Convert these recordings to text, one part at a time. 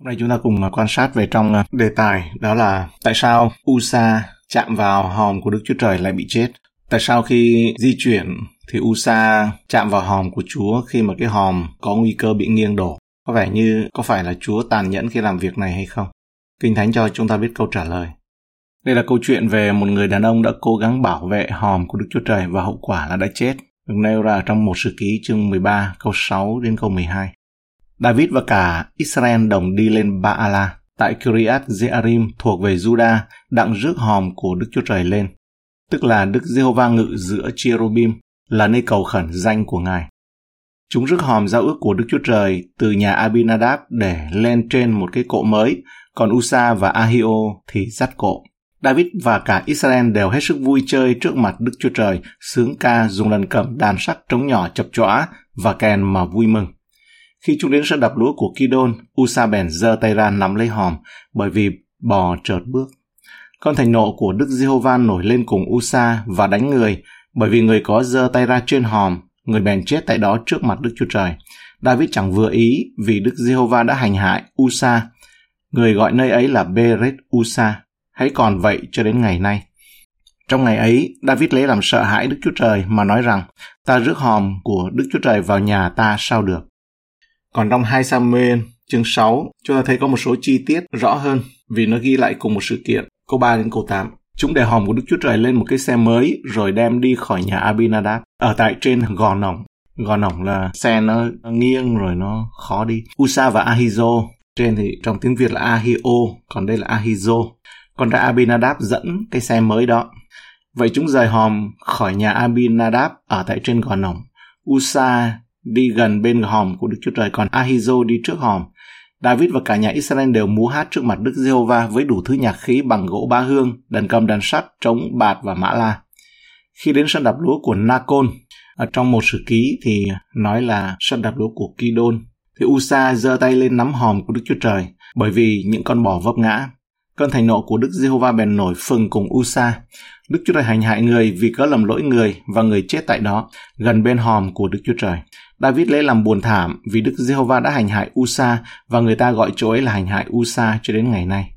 Hôm nay chúng ta cùng à, quan sát về trong à, đề tài, đó là tại sao Usa chạm vào hòm của Đức Chúa Trời lại bị chết. Tại sao khi di chuyển thì Usa chạm vào hòm của Chúa khi mà cái hòm có nguy cơ bị nghiêng đổ. Có vẻ như có phải là Chúa tàn nhẫn khi làm việc này hay không? Kinh Thánh cho chúng ta biết câu trả lời. Đây là câu chuyện về một người đàn ông đã cố gắng bảo vệ hòm của Đức Chúa Trời và hậu quả là đã chết. Được nêu ra trong một sự ký chương 13 câu 6 đến câu 12. David và cả Israel đồng đi lên Baala tại Kiriat Jearim thuộc về Juda đặng rước hòm của Đức Chúa Trời lên, tức là Đức Giê-hô-va ngự giữa Cherubim, là nơi cầu khẩn danh của Ngài. Chúng rước hòm giao ước của Đức Chúa Trời từ nhà Abinadab để lên trên một cái cộ mới, còn Usa và Ahio thì dắt cộ. David và cả Israel đều hết sức vui chơi trước mặt Đức Chúa Trời, sướng ca dùng lần cầm đàn sắt trống nhỏ chập chõa và kèn mà vui mừng. Khi chúng đến sân đập lúa của Kidon, Usa bèn giơ tay ra nắm lấy hòm, bởi vì bò chợt bước. Con thành nộ của Đức Giê-hô-va nổi lên cùng Usa và đánh người, bởi vì người có giơ tay ra trên hòm, người bèn chết tại đó trước mặt Đức Chúa Trời. David chẳng vừa ý vì Đức Giê-hô-va đã hành hại Usa. Người gọi nơi ấy là Beret Usa. Hãy còn vậy cho đến ngày nay. Trong ngày ấy, David lấy làm sợ hãi Đức Chúa Trời mà nói rằng, ta rước hòm của Đức Chúa Trời vào nhà ta sao được. Còn trong 2 Samuel chương 6, chúng ta thấy có một số chi tiết rõ hơn vì nó ghi lại cùng một sự kiện, câu 3 đến câu 8. Chúng để hòm của Đức Chúa Trời lên một cái xe mới rồi đem đi khỏi nhà Abinadab ở tại trên gò nỏng Gò nỏng là xe nó nghiêng rồi nó khó đi. Usa và Ahizo trên thì trong tiếng Việt là Ahio, còn đây là Ahizo. Còn ra Abinadab dẫn cái xe mới đó. Vậy chúng rời hòm khỏi nhà Abinadab ở tại trên gò nỏng Usa đi gần bên hòm của Đức Chúa Trời, còn Ahizo đi trước hòm. David và cả nhà Israel đều múa hát trước mặt Đức Giê-hô-va với đủ thứ nhạc khí bằng gỗ ba hương, đàn cầm đàn sắt, trống, bạt và mã la. Khi đến sân đạp lúa của Nacon, ở trong một sử ký thì nói là sân đạp lúa của Kidon, thì Usa giơ tay lên nắm hòm của Đức Chúa Trời, bởi vì những con bò vấp ngã. Cơn thành nộ của Đức Giê-hô-va bèn nổi phừng cùng Usa. Đức Chúa Trời hành hại người vì có lầm lỗi người và người chết tại đó, gần bên hòm của Đức Chúa Trời. David lấy làm buồn thảm vì Đức Giê-hô-va đã hành hại Usa và người ta gọi chỗ ấy là hành hại Usa cho đến ngày nay.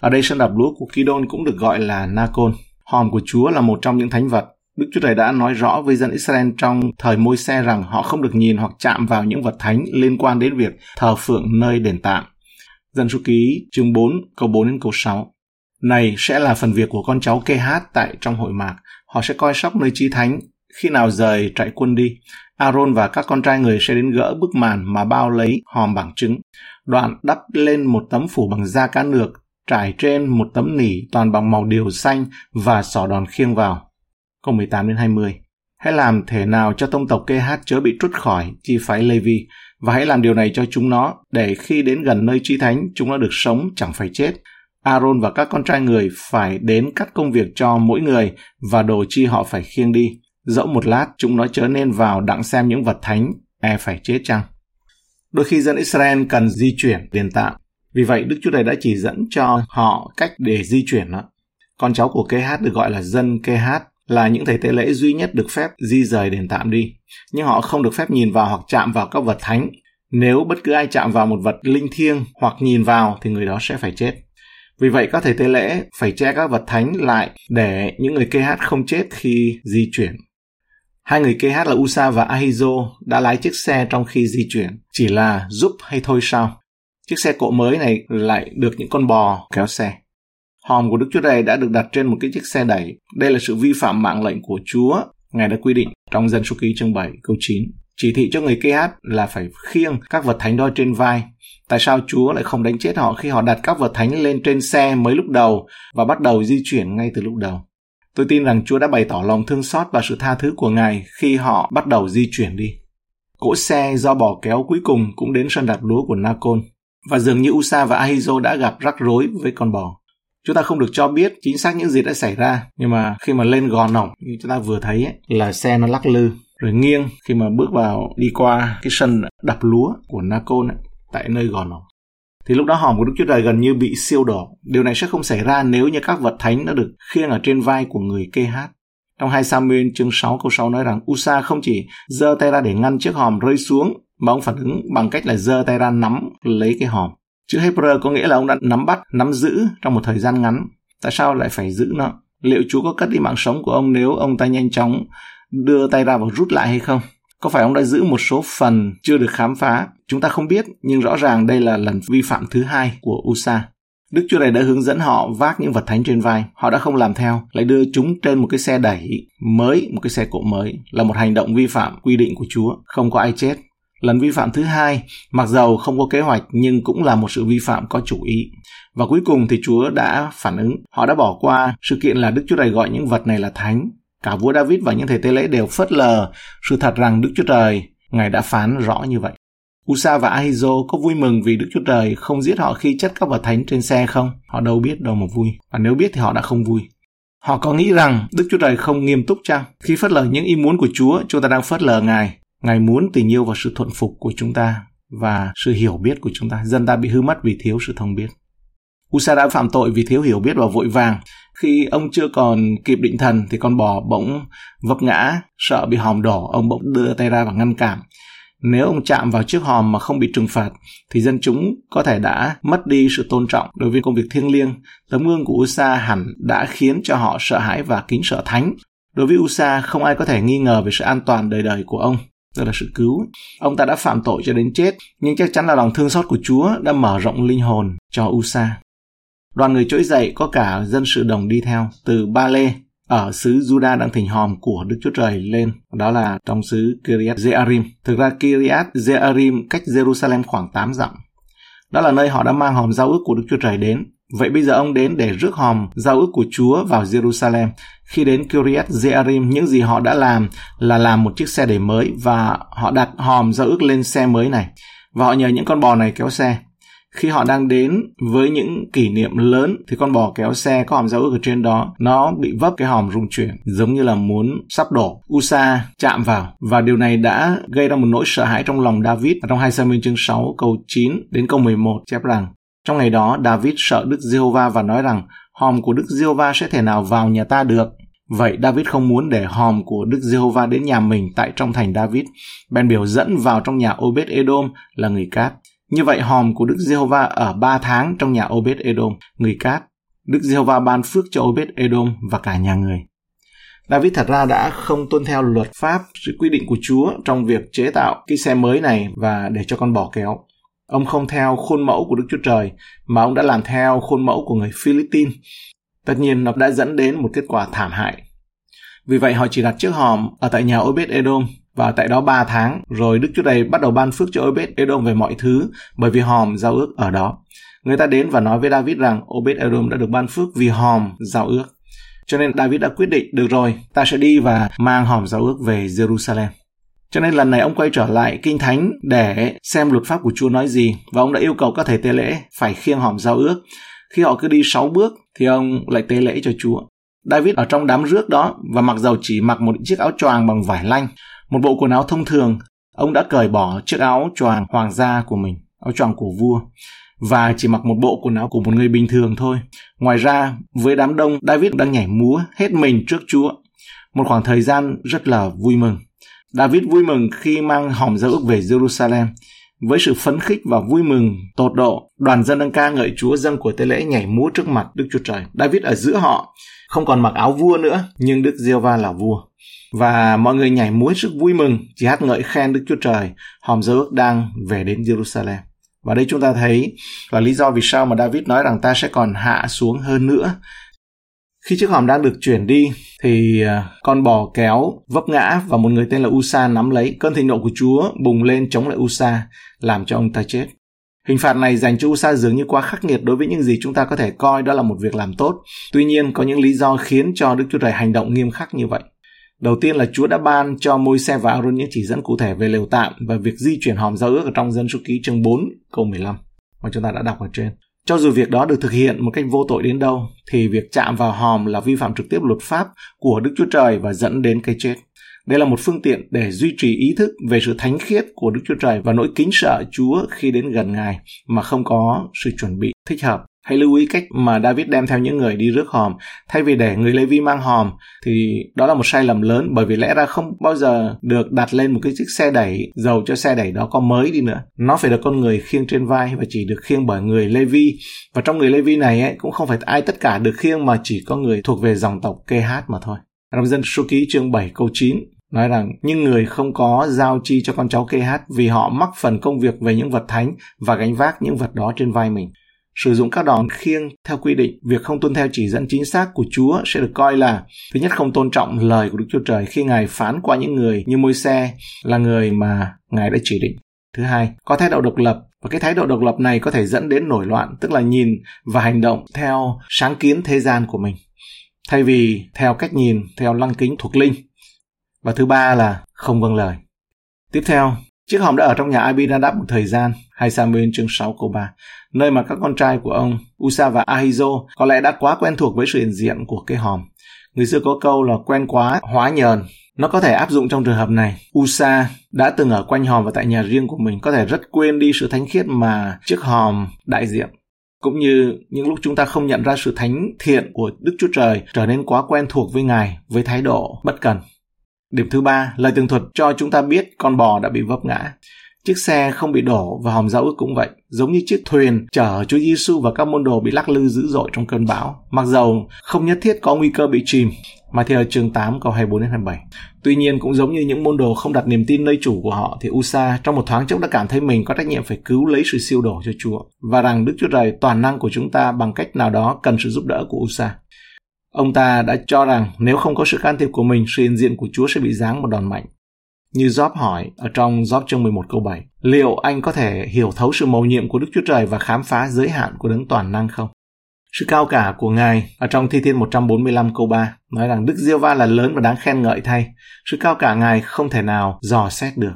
Ở đây sân đạp lúa của Kidon cũng được gọi là Nacon. Hòm của Chúa là một trong những thánh vật. Đức Chúa Trời đã nói rõ với dân Israel trong thời môi xe rằng họ không được nhìn hoặc chạm vào những vật thánh liên quan đến việc thờ phượng nơi đền tạm. Dân số ký, chương 4 câu 4 đến câu 6. Này sẽ là phần việc của con cháu kê hát tại trong hội mạc. Họ sẽ coi sóc nơi chi thánh khi nào rời trại quân đi. Aaron và các con trai người sẽ đến gỡ bức màn mà bao lấy hòm bằng trứng. Đoạn đắp lên một tấm phủ bằng da cá nược, trải trên một tấm nỉ toàn bằng màu điều xanh và sỏ đòn khiêng vào. Câu 18 đến 20. Hãy làm thể nào cho tông tộc kê hát chớ bị trút khỏi chi phái Levi, và hãy làm điều này cho chúng nó, để khi đến gần nơi chi thánh, chúng nó được sống chẳng phải chết. Aaron và các con trai người phải đến cắt công việc cho mỗi người và đồ chi họ phải khiêng đi dẫu một lát chúng nó chớ nên vào đặng xem những vật thánh, e phải chết chăng? Đôi khi dân Israel cần di chuyển đền tạm, vì vậy Đức Chúa Trời đã chỉ dẫn cho họ cách để di chuyển đó. Con cháu của kê hát được gọi là dân kê hát, là những thầy tế lễ duy nhất được phép di rời đền tạm đi. Nhưng họ không được phép nhìn vào hoặc chạm vào các vật thánh. Nếu bất cứ ai chạm vào một vật linh thiêng hoặc nhìn vào thì người đó sẽ phải chết. Vì vậy các thầy tế lễ phải che các vật thánh lại để những người kê hát không chết khi di chuyển. Hai người kê hát là Usa và Ahizo đã lái chiếc xe trong khi di chuyển. Chỉ là giúp hay thôi sao? Chiếc xe cộ mới này lại được những con bò kéo xe. Hòm của Đức Chúa Trời đã được đặt trên một cái chiếc xe đẩy. Đây là sự vi phạm mạng lệnh của Chúa. Ngài đã quy định trong dân số ký chương 7 câu 9. Chỉ thị cho người kê hát là phải khiêng các vật thánh đó trên vai. Tại sao Chúa lại không đánh chết họ khi họ đặt các vật thánh lên trên xe mới lúc đầu và bắt đầu di chuyển ngay từ lúc đầu? Tôi tin rằng Chúa đã bày tỏ lòng thương xót và sự tha thứ của Ngài khi họ bắt đầu di chuyển đi. Cỗ xe do bò kéo cuối cùng cũng đến sân đạp lúa của Nacon, và dường như Usa và Ahizo đã gặp rắc rối với con bò. Chúng ta không được cho biết chính xác những gì đã xảy ra, nhưng mà khi mà lên gò nòng như chúng ta vừa thấy ấy, là xe nó lắc lư, rồi nghiêng khi mà bước vào đi qua cái sân đập lúa của Nacon ấy, tại nơi gò nòng thì lúc đó hòm của Đức Chúa Trời gần như bị siêu đổ. Điều này sẽ không xảy ra nếu như các vật thánh đã được khiêng ở trên vai của người kê hát. Trong 2 Samuel chương 6 câu 6 nói rằng Usa không chỉ giơ tay ra để ngăn chiếc hòm rơi xuống, mà ông phản ứng bằng cách là giơ tay ra nắm lấy cái hòm. Chữ Hebrew có nghĩa là ông đã nắm bắt, nắm giữ trong một thời gian ngắn. Tại sao lại phải giữ nó? Liệu Chúa có cất đi mạng sống của ông nếu ông ta nhanh chóng đưa tay ra và rút lại hay không? Có phải ông đã giữ một số phần chưa được khám phá? Chúng ta không biết, nhưng rõ ràng đây là lần vi phạm thứ hai của Usa. Đức Chúa Trời đã hướng dẫn họ vác những vật thánh trên vai. Họ đã không làm theo, lại đưa chúng trên một cái xe đẩy mới, một cái xe cộ mới, là một hành động vi phạm quy định của Chúa. Không có ai chết. Lần vi phạm thứ hai, mặc dầu không có kế hoạch nhưng cũng là một sự vi phạm có chủ ý. Và cuối cùng thì Chúa đã phản ứng. Họ đã bỏ qua sự kiện là Đức Chúa Trời gọi những vật này là thánh. Cả vua David và những thầy tế lễ đều phớt lờ sự thật rằng Đức Chúa Trời, Ngài đã phán rõ như vậy. Usa và Ahizo có vui mừng vì Đức Chúa Trời không giết họ khi chất các vật thánh trên xe không? Họ đâu biết đâu mà vui. Và nếu biết thì họ đã không vui. Họ có nghĩ rằng Đức Chúa Trời không nghiêm túc chăng? Khi phớt lờ những ý muốn của Chúa, chúng ta đang phớt lờ Ngài. Ngài muốn tình yêu và sự thuận phục của chúng ta và sự hiểu biết của chúng ta. Dân ta bị hư mất vì thiếu sự thông biết. Usa đã phạm tội vì thiếu hiểu biết và vội vàng. Khi ông chưa còn kịp định thần thì con bò bỗng vấp ngã, sợ bị hòm đổ, ông bỗng đưa tay ra và ngăn cản. Nếu ông chạm vào chiếc hòm mà không bị trừng phạt, thì dân chúng có thể đã mất đi sự tôn trọng đối với công việc thiêng liêng. Tấm gương của Usa hẳn đã khiến cho họ sợ hãi và kính sợ thánh. Đối với Usa, không ai có thể nghi ngờ về sự an toàn đời đời của ông tức là sự cứu. Ông ta đã phạm tội cho đến chết, nhưng chắc chắn là lòng thương xót của Chúa đã mở rộng linh hồn cho Usa. Đoàn người trỗi dậy có cả dân sự đồng đi theo từ Ba Lê ở xứ Juda đang thỉnh hòm của Đức Chúa Trời lên, đó là trong xứ Kiryat Jearim. Thực ra Kiryat Jearim cách Jerusalem khoảng 8 dặm. Đó là nơi họ đã mang hòm giao ước của Đức Chúa Trời đến. Vậy bây giờ ông đến để rước hòm giao ước của Chúa vào Jerusalem. Khi đến Kiryat Jearim, những gì họ đã làm là làm một chiếc xe đẩy mới và họ đặt hòm giao ước lên xe mới này. Và họ nhờ những con bò này kéo xe khi họ đang đến với những kỷ niệm lớn thì con bò kéo xe có hòm giao ước ở trên đó. Nó bị vấp cái hòm rung chuyển giống như là muốn sắp đổ Usa chạm vào. Và điều này đã gây ra một nỗi sợ hãi trong lòng David. Trong 2 Samuel chương 6 câu 9 đến câu 11 chép rằng trong ngày đó David sợ Đức Giê-hô-va và nói rằng hòm của Đức Giê-hô-va sẽ thể nào vào nhà ta được Vậy David không muốn để hòm của Đức Giê-hô-va đến nhà mình tại trong thành David, bèn biểu dẫn vào trong nhà Obed-edom là người cát. Như vậy hòm của Đức Giê-hô-va ở ba tháng trong nhà Obed-edom, người cát. Đức Giê-hô-va ban phước cho Obed-edom và cả nhà người. David thật ra đã không tuân theo luật pháp, sự quy định của Chúa trong việc chế tạo cái xe mới này và để cho con bò kéo. Ông không theo khuôn mẫu của Đức Chúa Trời, mà ông đã làm theo khuôn mẫu của người Philippines. Tất nhiên nó đã dẫn đến một kết quả thảm hại. Vì vậy họ chỉ đặt chiếc hòm ở tại nhà Obed-edom và tại đó 3 tháng, rồi Đức Chúa Trời bắt đầu ban phước cho Obed Edom về mọi thứ, bởi vì hòm giao ước ở đó. Người ta đến và nói với David rằng Obed Edom đã được ban phước vì hòm giao ước. Cho nên David đã quyết định, được rồi, ta sẽ đi và mang hòm giao ước về Jerusalem. Cho nên lần này ông quay trở lại kinh thánh để xem luật pháp của Chúa nói gì và ông đã yêu cầu các thầy tế lễ phải khiêng hòm giao ước. Khi họ cứ đi 6 bước thì ông lại tế lễ cho Chúa. David ở trong đám rước đó và mặc dầu chỉ mặc một chiếc áo choàng bằng vải lanh một bộ quần áo thông thường, ông đã cởi bỏ chiếc áo choàng hoàng gia của mình, áo choàng của vua, và chỉ mặc một bộ quần áo của một người bình thường thôi. Ngoài ra, với đám đông, David đang nhảy múa hết mình trước Chúa. Một khoảng thời gian rất là vui mừng. David vui mừng khi mang hòm giao ước về Jerusalem. Với sự phấn khích và vui mừng tột độ, đoàn dân đang ca ngợi Chúa dân của tế lễ nhảy múa trước mặt Đức Chúa Trời. David ở giữa họ, không còn mặc áo vua nữa, nhưng Đức Giê va là vua và mọi người nhảy múa sức vui mừng, chỉ hát ngợi khen Đức Chúa Trời, hòm dấu ước đang về đến Jerusalem. Và đây chúng ta thấy là lý do vì sao mà David nói rằng ta sẽ còn hạ xuống hơn nữa. Khi chiếc hòm đang được chuyển đi thì à, con bò kéo vấp ngã và một người tên là Usa nắm lấy. Cơn thịnh nộ của Chúa bùng lên chống lại Usa, làm cho ông ta chết. Hình phạt này dành cho Usa dường như quá khắc nghiệt đối với những gì chúng ta có thể coi đó là một việc làm tốt. Tuy nhiên, có những lý do khiến cho Đức Chúa Trời hành động nghiêm khắc như vậy. Đầu tiên là Chúa đã ban cho môi xe và Aaron những chỉ dẫn cụ thể về lều tạm và việc di chuyển hòm giao ước ở trong dân số ký chương 4 câu 15 mà chúng ta đã đọc ở trên. Cho dù việc đó được thực hiện một cách vô tội đến đâu, thì việc chạm vào hòm là vi phạm trực tiếp luật pháp của Đức Chúa Trời và dẫn đến cái chết. Đây là một phương tiện để duy trì ý thức về sự thánh khiết của Đức Chúa Trời và nỗi kính sợ Chúa khi đến gần Ngài mà không có sự chuẩn bị thích hợp Hãy lưu ý cách mà David đem theo những người đi rước hòm, thay vì để người Levi mang hòm thì đó là một sai lầm lớn bởi vì lẽ ra không bao giờ được đặt lên một cái chiếc xe đẩy dầu cho xe đẩy đó có mới đi nữa. Nó phải được con người khiêng trên vai và chỉ được khiêng bởi người Levi Và trong người Levi này ấy, cũng không phải ai tất cả được khiêng mà chỉ có người thuộc về dòng tộc kê hát mà thôi. Trong dân số ký chương 7 câu 9 nói rằng những người không có giao chi cho con cháu kê hát vì họ mắc phần công việc về những vật thánh và gánh vác những vật đó trên vai mình sử dụng các đòn khiêng theo quy định, việc không tuân theo chỉ dẫn chính xác của Chúa sẽ được coi là thứ nhất không tôn trọng lời của Đức Chúa Trời khi Ngài phán qua những người như môi xe là người mà Ngài đã chỉ định. Thứ hai, có thái độ độc lập và cái thái độ độc lập này có thể dẫn đến nổi loạn, tức là nhìn và hành động theo sáng kiến thế gian của mình, thay vì theo cách nhìn, theo lăng kính thuộc linh. Và thứ ba là không vâng lời. Tiếp theo, chiếc hòm đã ở trong nhà Abinadab một thời gian, 2 Samuel chương 6 câu 3, nơi mà các con trai của ông Usa và Ahizo có lẽ đã quá quen thuộc với sự hiện diện của cái hòm. Người xưa có câu là quen quá, hóa nhờn. Nó có thể áp dụng trong trường hợp này. Usa đã từng ở quanh hòm và tại nhà riêng của mình có thể rất quên đi sự thánh khiết mà chiếc hòm đại diện. Cũng như những lúc chúng ta không nhận ra sự thánh thiện của Đức Chúa Trời trở nên quá quen thuộc với Ngài với thái độ bất cần. Điểm thứ ba, lời tường thuật cho chúng ta biết con bò đã bị vấp ngã. Chiếc xe không bị đổ và hòm giao ước cũng vậy, giống như chiếc thuyền chở Chúa Giêsu và các môn đồ bị lắc lư dữ dội trong cơn bão. Mặc dầu không nhất thiết có nguy cơ bị chìm, mà theo chương 8 câu 24 đến 27. Tuy nhiên cũng giống như những môn đồ không đặt niềm tin nơi chủ của họ thì Usa trong một thoáng chốc đã cảm thấy mình có trách nhiệm phải cứu lấy sự siêu đổ cho Chúa và rằng Đức Chúa Trời toàn năng của chúng ta bằng cách nào đó cần sự giúp đỡ của Usa. Ông ta đã cho rằng nếu không có sự can thiệp của mình, sự hiện diện của Chúa sẽ bị giáng một đòn mạnh. Như Job hỏi ở trong Job chương 11 câu 7, liệu anh có thể hiểu thấu sự mầu nhiệm của Đức Chúa Trời và khám phá giới hạn của đấng toàn năng không? Sự cao cả của Ngài ở trong Thi Thiên 145 câu 3 nói rằng Đức Diêu Va là lớn và đáng khen ngợi thay. Sự cao cả Ngài không thể nào dò xét được.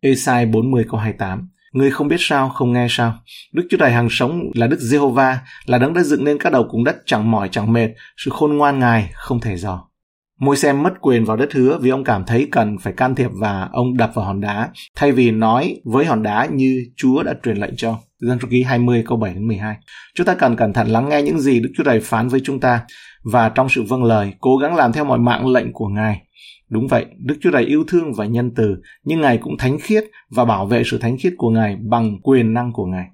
Esai 40 câu 28 Ngươi không biết sao, không nghe sao. Đức Chúa Trời hàng sống là Đức Giê-hô-va, là đấng đã dựng nên các đầu cùng đất chẳng mỏi chẳng mệt, sự khôn ngoan Ngài không thể dò. Môi xem mất quyền vào đất hứa vì ông cảm thấy cần phải can thiệp và ông đập vào hòn đá, thay vì nói với hòn đá như Chúa đã truyền lệnh cho. Dân số ký 20 câu 7 đến 12. Chúng ta cần cẩn thận lắng nghe những gì Đức Chúa Trời phán với chúng ta và trong sự vâng lời, cố gắng làm theo mọi mạng lệnh của Ngài. Đúng vậy, Đức Chúa Trời yêu thương và nhân từ, nhưng Ngài cũng thánh khiết và bảo vệ sự thánh khiết của Ngài bằng quyền năng của Ngài.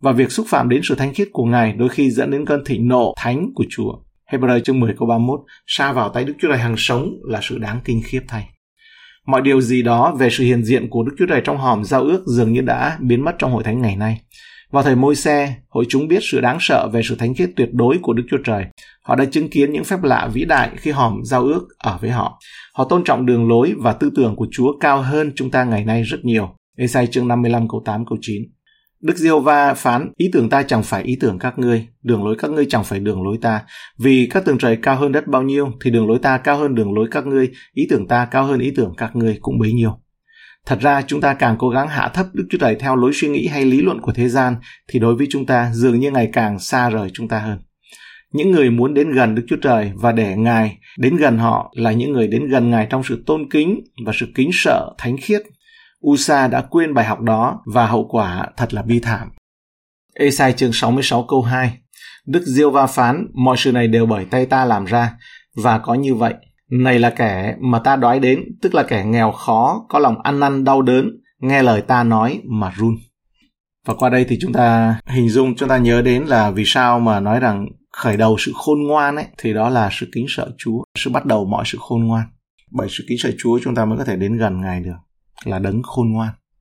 Và việc xúc phạm đến sự thánh khiết của Ngài đôi khi dẫn đến cơn thịnh nộ thánh của Chúa. Hebrew chương 10 câu 31, xa vào tay Đức Chúa Trời hàng sống là sự đáng kinh khiếp thay. Mọi điều gì đó về sự hiện diện của Đức Chúa Trời trong hòm giao ước dường như đã biến mất trong hội thánh ngày nay. Vào thời môi xe, hội chúng biết sự đáng sợ về sự thánh khiết tuyệt đối của Đức Chúa Trời. Họ đã chứng kiến những phép lạ vĩ đại khi hòm giao ước ở với họ. Họ tôn trọng đường lối và tư tưởng của Chúa cao hơn chúng ta ngày nay rất nhiều. Esai chương 55 câu 8 câu 9. Đức giê va phán, ý tưởng ta chẳng phải ý tưởng các ngươi, đường lối các ngươi chẳng phải đường lối ta. Vì các tường trời cao hơn đất bao nhiêu, thì đường lối ta cao hơn đường lối các ngươi, ý tưởng ta cao hơn ý tưởng các ngươi cũng bấy nhiêu. Thật ra chúng ta càng cố gắng hạ thấp Đức Chúa Trời theo lối suy nghĩ hay lý luận của thế gian, thì đối với chúng ta dường như ngày càng xa rời chúng ta hơn. Những người muốn đến gần Đức Chúa Trời và để Ngài đến gần họ là những người đến gần Ngài trong sự tôn kính và sự kính sợ thánh khiết Usa đã quên bài học đó và hậu quả thật là bi thảm. Esai chương 66 câu 2 Đức Diêu Va phán, mọi sự này đều bởi tay ta làm ra, và có như vậy. Này là kẻ mà ta đói đến, tức là kẻ nghèo khó, có lòng ăn năn đau đớn, nghe lời ta nói mà run. Và qua đây thì chúng ta hình dung, chúng ta nhớ đến là vì sao mà nói rằng khởi đầu sự khôn ngoan ấy, thì đó là sự kính sợ Chúa, sự bắt đầu mọi sự khôn ngoan. Bởi sự kính sợ Chúa chúng ta mới có thể đến gần Ngài được là đấng khôn ngoan